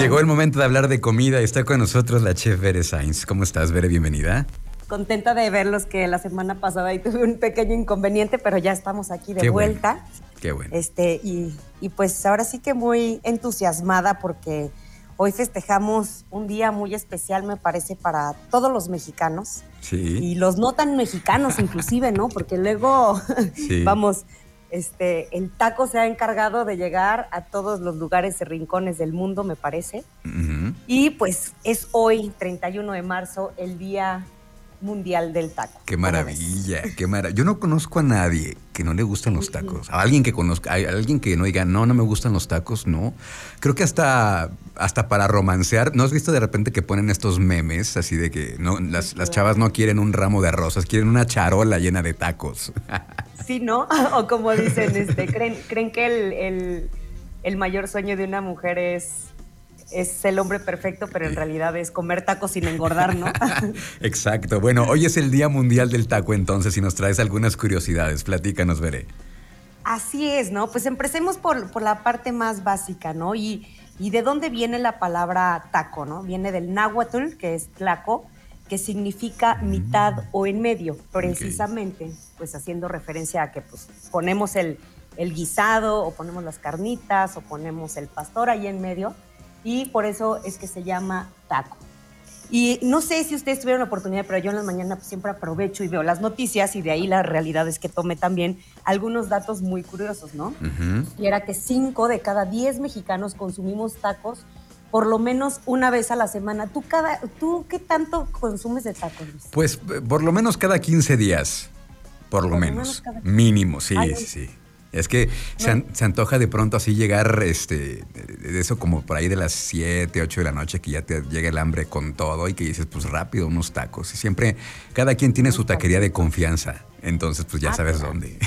Llegó el momento de hablar de comida y está con nosotros la chef Bere Sainz. ¿Cómo estás, Bere? Bienvenida. Contenta de verlos que la semana pasada y tuve un pequeño inconveniente, pero ya estamos aquí de vuelta. Qué bueno. Este, y, y pues ahora sí que muy entusiasmada porque hoy festejamos un día muy especial, me parece, para todos los mexicanos. Sí. Y los no tan mexicanos inclusive, ¿no? Porque luego, Sí. vamos, este, el taco se ha encargado de llegar a todos los lugares y rincones del mundo, me parece. Y pues es hoy, 31 de marzo, el Día Mundial del Taco. Qué maravilla, qué maravilla. Yo no conozco a nadie que no le gustan los tacos. A alguien que conozca, a alguien que no diga, no, no me gustan los tacos, no. Creo que hasta, hasta para romancear, ¿no has visto de repente que ponen estos memes así de que no, las, las chavas no quieren un ramo de rosas, quieren una charola llena de tacos? Sí, ¿no? O como dicen, este, creen, creen que el, el- el mayor sueño de una mujer es, es el hombre perfecto, pero en realidad es comer tacos sin engordar, ¿no? Exacto. Bueno, hoy es el Día Mundial del Taco, entonces, si nos traes algunas curiosidades, platícanos, veré. Así es, ¿no? Pues empecemos por, por la parte más básica, ¿no? Y, y de dónde viene la palabra taco, ¿no? Viene del náhuatl, que es tlaco, que significa mitad o en medio, precisamente, pues haciendo referencia a que pues ponemos el, el guisado o ponemos las carnitas o ponemos el pastor ahí en medio y por eso es que se llama taco. Y no sé si ustedes tuvieron la oportunidad, pero yo en la mañana pues, siempre aprovecho y veo las noticias y de ahí la realidad es que tomé también algunos datos muy curiosos, ¿no? Y era que 5 de cada 10 mexicanos consumimos tacos por lo menos una vez a la semana. ¿Tú, cada, ¿tú qué tanto consumes de tacos, Luis? Pues eh, por lo menos cada 15 días. Por lo Por lo menos. menos cada- Mínimo, sí, Ay, sí, sí. Es que se, an- se antoja de pronto así llegar, este, de eso como por ahí de las 7, 8 de la noche, que ya te llega el hambre con todo y que dices, pues rápido, unos tacos. Y siempre, cada quien tiene su taquería de confianza. Entonces, pues ya Ah, sabes claro. dónde.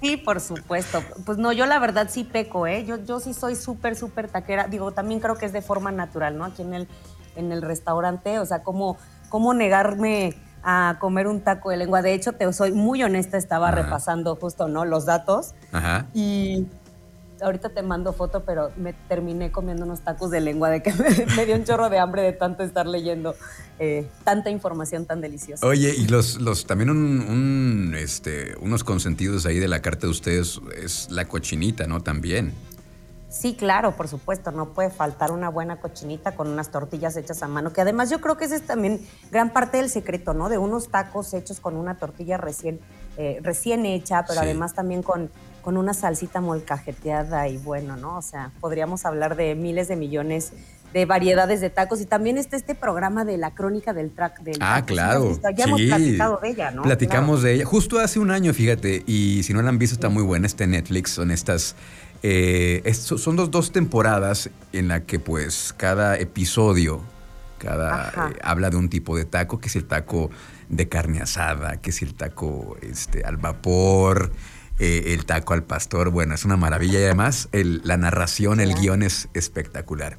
Sí, por supuesto. Pues no, yo la verdad sí peco, ¿eh? Yo, yo sí soy súper, súper taquera. Digo, también creo que es de forma natural, ¿no? Aquí en el, en el restaurante, o sea, ¿cómo, cómo negarme a comer un taco de lengua? De hecho, te soy muy honesta, estaba Ajá. repasando justo, ¿no? Los datos Ajá. y ahorita te mando foto, pero me terminé comiendo unos tacos de lengua de que me, me dio un chorro de hambre de tanto estar leyendo eh, tanta información tan deliciosa. Oye, y los, los también un, un, este, unos consentidos ahí de la carta de ustedes es la cochinita, ¿no? También. Sí, claro, por supuesto, no puede faltar una buena cochinita con unas tortillas hechas a mano, que además yo creo que ese es también gran parte del secreto, ¿no? De unos tacos hechos con una tortilla recién, eh, recién hecha, pero Sí. además también con, con una salsita molcajeteada y bueno, ¿no? O sea, podríamos hablar de miles de millones de variedades de tacos y también está este programa de la crónica del track del Ah, taco, ¿sí lo claro. Ya hemos platicado de ella, ¿no? Platicamos Claro. de ella. Justo hace un año, fíjate. Y si no la han visto, está muy buena. Está en Netflix. Son estas. Eh, es- son dos, dos temporadas en la que, pues, cada episodio. Cada, eh, habla de un tipo de taco, que es el taco de carne asada, que es el taco este, al vapor, eh, el taco al pastor. Bueno, es una maravilla y además el- la narración, el guion es espectacular.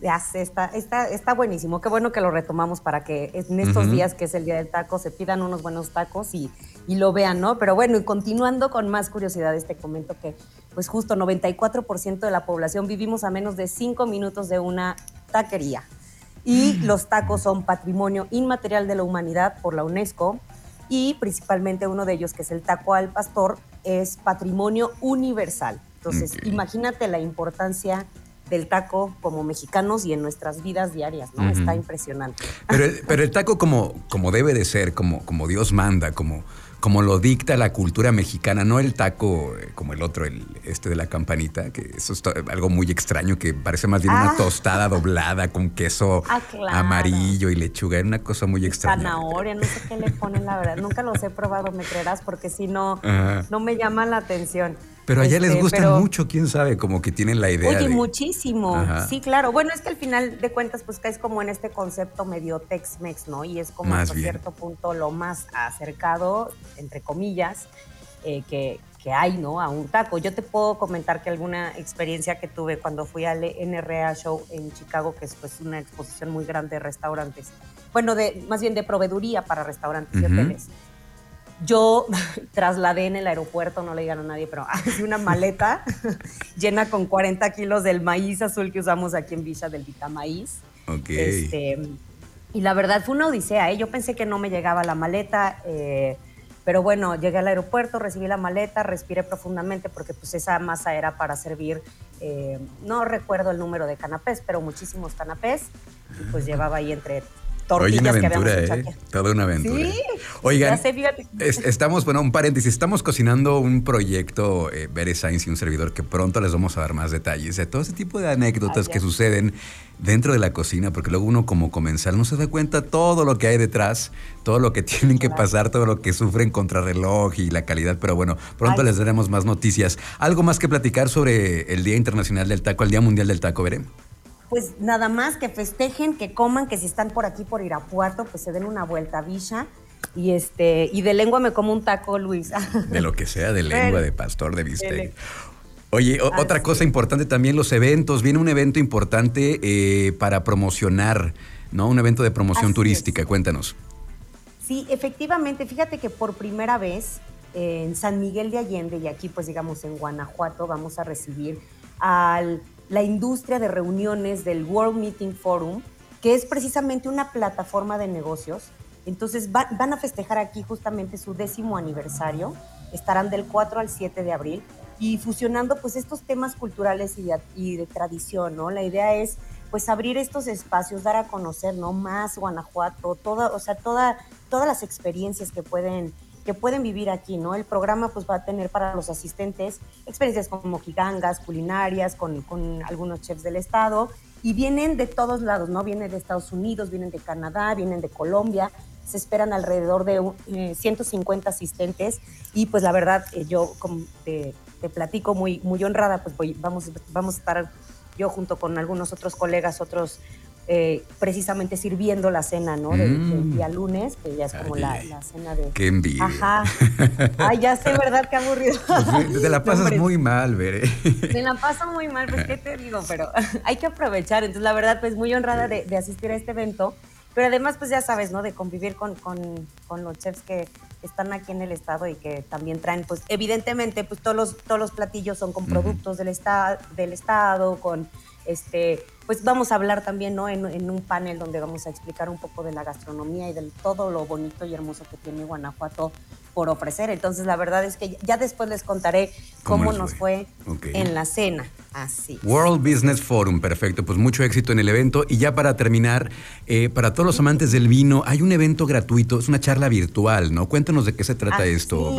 Ya sé, está, está, está buenísimo. Qué bueno que lo retomamos para que en estos días que es el día del taco se pidan unos buenos tacos y, y lo vean, ¿no? Pero bueno, y continuando con más curiosidades, te comento que pues justo 94% de la población vivimos a menos de 5 minutos de una taquería. Y los tacos son patrimonio inmaterial de la humanidad por la UNESCO y principalmente uno de ellos, que es el taco al pastor, es patrimonio universal. Entonces, imagínate la importancia del taco como mexicanos y en nuestras vidas diarias, ¿no? Está impresionante. Pero, el- pero el taco como, como debe de ser, como, como Dios manda, como, como lo dicta la cultura mexicana, no el taco eh, como el otro, el este de la campanita, que eso es algo muy extraño, que parece más bien una Ah. tostada doblada con queso Ah, claro. amarillo y lechuga, es una cosa muy extraña. Zanahoria, no sé qué le ponen, la verdad. Nunca los he probado, me creerás, porque si no, Ajá. no me llama la atención. Pero allá les Este, gustan pero- mucho, quién sabe, como que tienen la idea Oye, de... muchísimo. Ajá. Sí, claro. Bueno, es que al final de cuentas, pues caes como en este concepto medio Tex-Mex, ¿no? Y es como Más hasta bien. cierto punto lo más acercado, entre comillas, eh, que, que hay, ¿no? A un taco. Yo te puedo comentar que alguna experiencia que tuve cuando fui al NRA Show en Chicago, que es pues una exposición muy grande de restaurantes. Bueno, de, más bien de proveeduría para restaurantes y hoteles. Yo trasladé en el aeropuerto, no le digan a nadie, pero hice una maleta llena con 40 kilos del maíz azul que usamos aquí en Villa del Vitamaíz. Ok. Este, y la verdad fue una odisea, ¿eh? yo pensé que no me llegaba la maleta, eh, pero bueno, llegué al aeropuerto, recibí la maleta, respiré profundamente porque pues esa masa era para servir, eh, no recuerdo el número de canapés, pero muchísimos canapés, y pues llevaba ahí entre Oye, una aventura, ¿eh? Toda una aventura. Sí. Oigan, estamos, bueno, un paréntesis, estamos cocinando un proyecto, eh, Science y un servidor, que pronto les vamos a dar más detalles de todo ese tipo de anécdotas que suceden dentro de la cocina, porque luego uno como comensal no se da cuenta todo lo que hay detrás, todo lo que tienen que pasar, todo lo que sufren contra reloj y la calidad, pero bueno, pronto les daremos más noticias. ¿Algo más que platicar sobre el Día Internacional del Taco, el Día Mundial del Taco, veremos? Pues nada más que festejen, que coman, que si están por aquí por Irapuato, pues se den una vuelta a Villa. Y este, y de lengua me como un taco, Luis. De lo que sea, de lengua, de pastor, de bistec. Oye, otra cosa importante también, los eventos. Viene un evento importante eh, para promocionar, ¿no? Un evento de promoción turística. Cuéntanos. Sí, efectivamente. Fíjate que por primera vez en San Miguel de Allende y aquí, pues digamos, en Guanajuato, vamos a recibir al la industria de reuniones del World Meeting Forum, que es precisamente una plataforma de negocios. Entonces van a festejar aquí justamente su décimo aniversario, estarán del 4 al 7 de abril y fusionando pues estos temas culturales y de, tradición, ¿no? La idea es pues abrir estos espacios, dar a conocer, ¿no? Más Guanajuato, toda, o sea, toda, todas las experiencias que pueden que pueden vivir aquí, ¿no? El programa pues va a tener para los asistentes experiencias como gigangas, culinarias, con, con algunos chefs del estado y vienen de todos lados, ¿no? Vienen de Estados Unidos, vienen de Canadá, vienen de Colombia, se esperan alrededor de 150 eh, asistentes y pues la verdad eh, yo como te, platico muy, muy honrada, pues voy, vamos, vamos a estar yo junto con algunos otros colegas, otros eh, precisamente sirviendo la cena, ¿no? Del, mm. día lunes, que ya es como la, cena de... ¡Qué envidia! Ajá. Ay, ya sé, ¿verdad? Qué aburrido. Pues, te la pasas muy mal, Veré. Te la paso muy mal, pues, ¿qué te digo? Pero hay que aprovechar. Entonces, la verdad, pues, muy honrada de, asistir a este evento. Pero además, pues, ya sabes, ¿no? De convivir con, con, con los chefs que están aquí en el estado y que también traen, pues, evidentemente, pues, todos los, todos los platillos son con productos del, esta, del estado, con este, pues vamos a hablar también ¿no? en, un panel donde vamos a explicar un poco de la gastronomía y de todo lo bonito y hermoso que tiene Guanajuato por ofrecer. Entonces, la verdad es que ya después les contaré cómo, nos fue, en la cena. Así. World Business Forum, perfecto. Pues mucho éxito en el evento. Y ya para terminar, eh, para todos los amantes del vino, hay un evento gratuito, es una charla virtual, ¿no? Cuéntanos de qué se trata esto,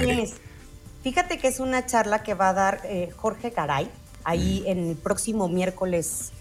Fíjate que es una charla que va a dar eh, Jorge Caray ahí en el próximo miércoles,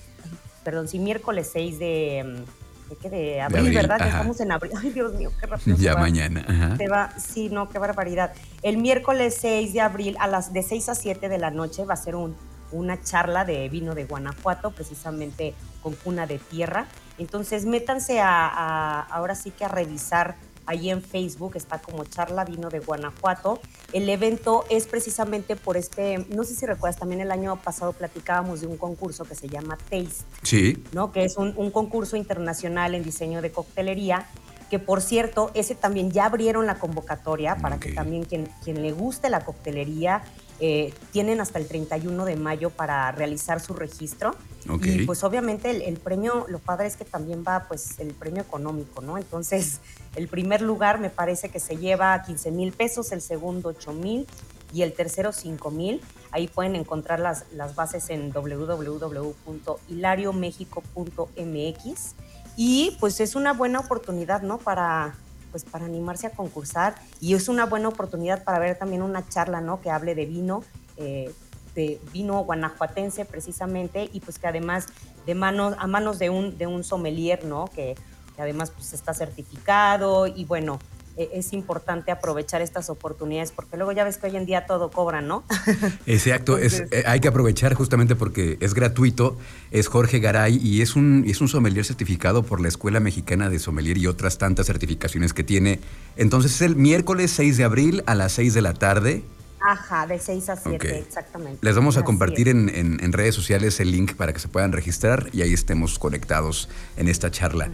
perdón, sí, miércoles 6 de, ¿de, qué? de abril, ¿verdad? Estamos en abril. Ay, Dios mío, qué rápido. Ya mañana. Ajá. Se va, sí, no, qué barbaridad. El miércoles 6 de abril, a las de 6 a 7 de la noche, va a ser un, una charla de vino de Guanajuato, precisamente con cuna de tierra. Entonces, métanse a ahora sí que a revisar Ahí en Facebook está como Charla Vino de Guanajuato. El evento es precisamente por este, no sé si recuerdas, también el año pasado platicábamos de un concurso que se llama Taste. Sí. ¿no? Que es un, concurso internacional en diseño de coctelería que por cierto, ese también ya abrieron la convocatoria para que también quien, quien le guste la coctelería eh, tienen hasta el 31 de mayo para realizar su registro. Y pues obviamente el, premio, lo padre es que también va pues el premio económico, ¿no? Entonces, el primer lugar me parece que se lleva 15 mil pesos, el segundo 8 mil y el tercero 5 mil. Ahí pueden encontrar las, las bases en www.hilariomexico.mx. Y pues es una buena oportunidad, ¿no? Para pues para animarse a concursar y es una buena oportunidad para ver también una charla, ¿no? Que hable de vino, eh, de vino guanajuatense precisamente y pues que además de manos, a manos de un, de un sommelier, ¿no? Que, que además pues está certificado y bueno, e, es importante aprovechar estas oportunidades, porque luego ya ves que hoy en día todo cobra, ¿no? Exacto, es, eh, hay que aprovechar justamente porque es gratuito, es Jorge Garay y es un, es un sommelier certificado por la Escuela Mexicana de Sommelier y otras tantas certificaciones que tiene. Entonces es el miércoles 6 de abril a las 6 de la tarde. Ajá, de 6 a 7, exactamente. Les vamos a compartir en, en, redes sociales el link para que se puedan registrar y ahí estemos conectados en esta charla.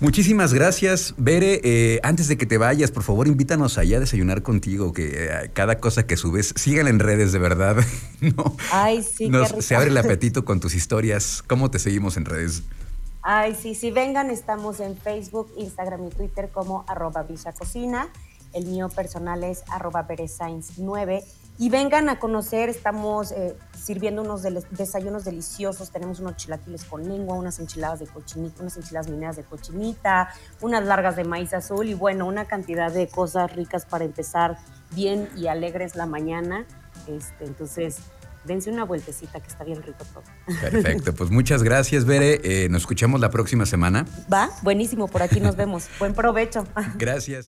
Muchísimas gracias, Bere. Eh, antes de que te vayas, por favor, invítanos allá a desayunar contigo, que eh, cada cosa que subes, síganla en redes, de verdad. no, Ay, sí, Se abre el apetito con tus historias. ¿Cómo te seguimos en redes? Ay, sí, sí, vengan, estamos en Facebook, Instagram y Twitter como arroba Cocina. El mío personal es arroba 9 y vengan a conocer, estamos eh, sirviendo unos desayunos deliciosos, tenemos unos chilaquiles con lengua, unas enchiladas de cochinita, unas enchiladas mineras de cochinita, unas largas de maíz azul y bueno, una cantidad de cosas ricas para empezar bien y alegres la mañana. Este, entonces, dense una vueltecita que está bien rico todo. Perfecto, pues muchas gracias, Bere. Eh, nos escuchamos la próxima semana. Va, buenísimo, por aquí nos vemos. Buen provecho. Gracias.